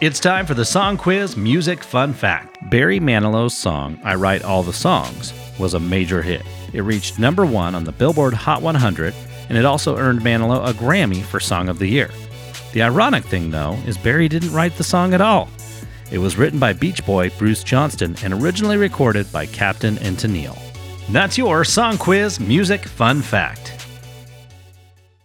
It's time for the Song Quiz Music Fun Fact. Barry Manilow's song, I Write All the Songs, was a major hit. It reached number one on the Billboard Hot 100, and it also earned Manilow a Grammy for Song of the Year. The ironic thing, though, is Barry didn't write the song at all. It was written by Beach Boy Bruce Johnston and originally recorded by Captain and Tennille. That's your Song Quiz Music Fun Fact.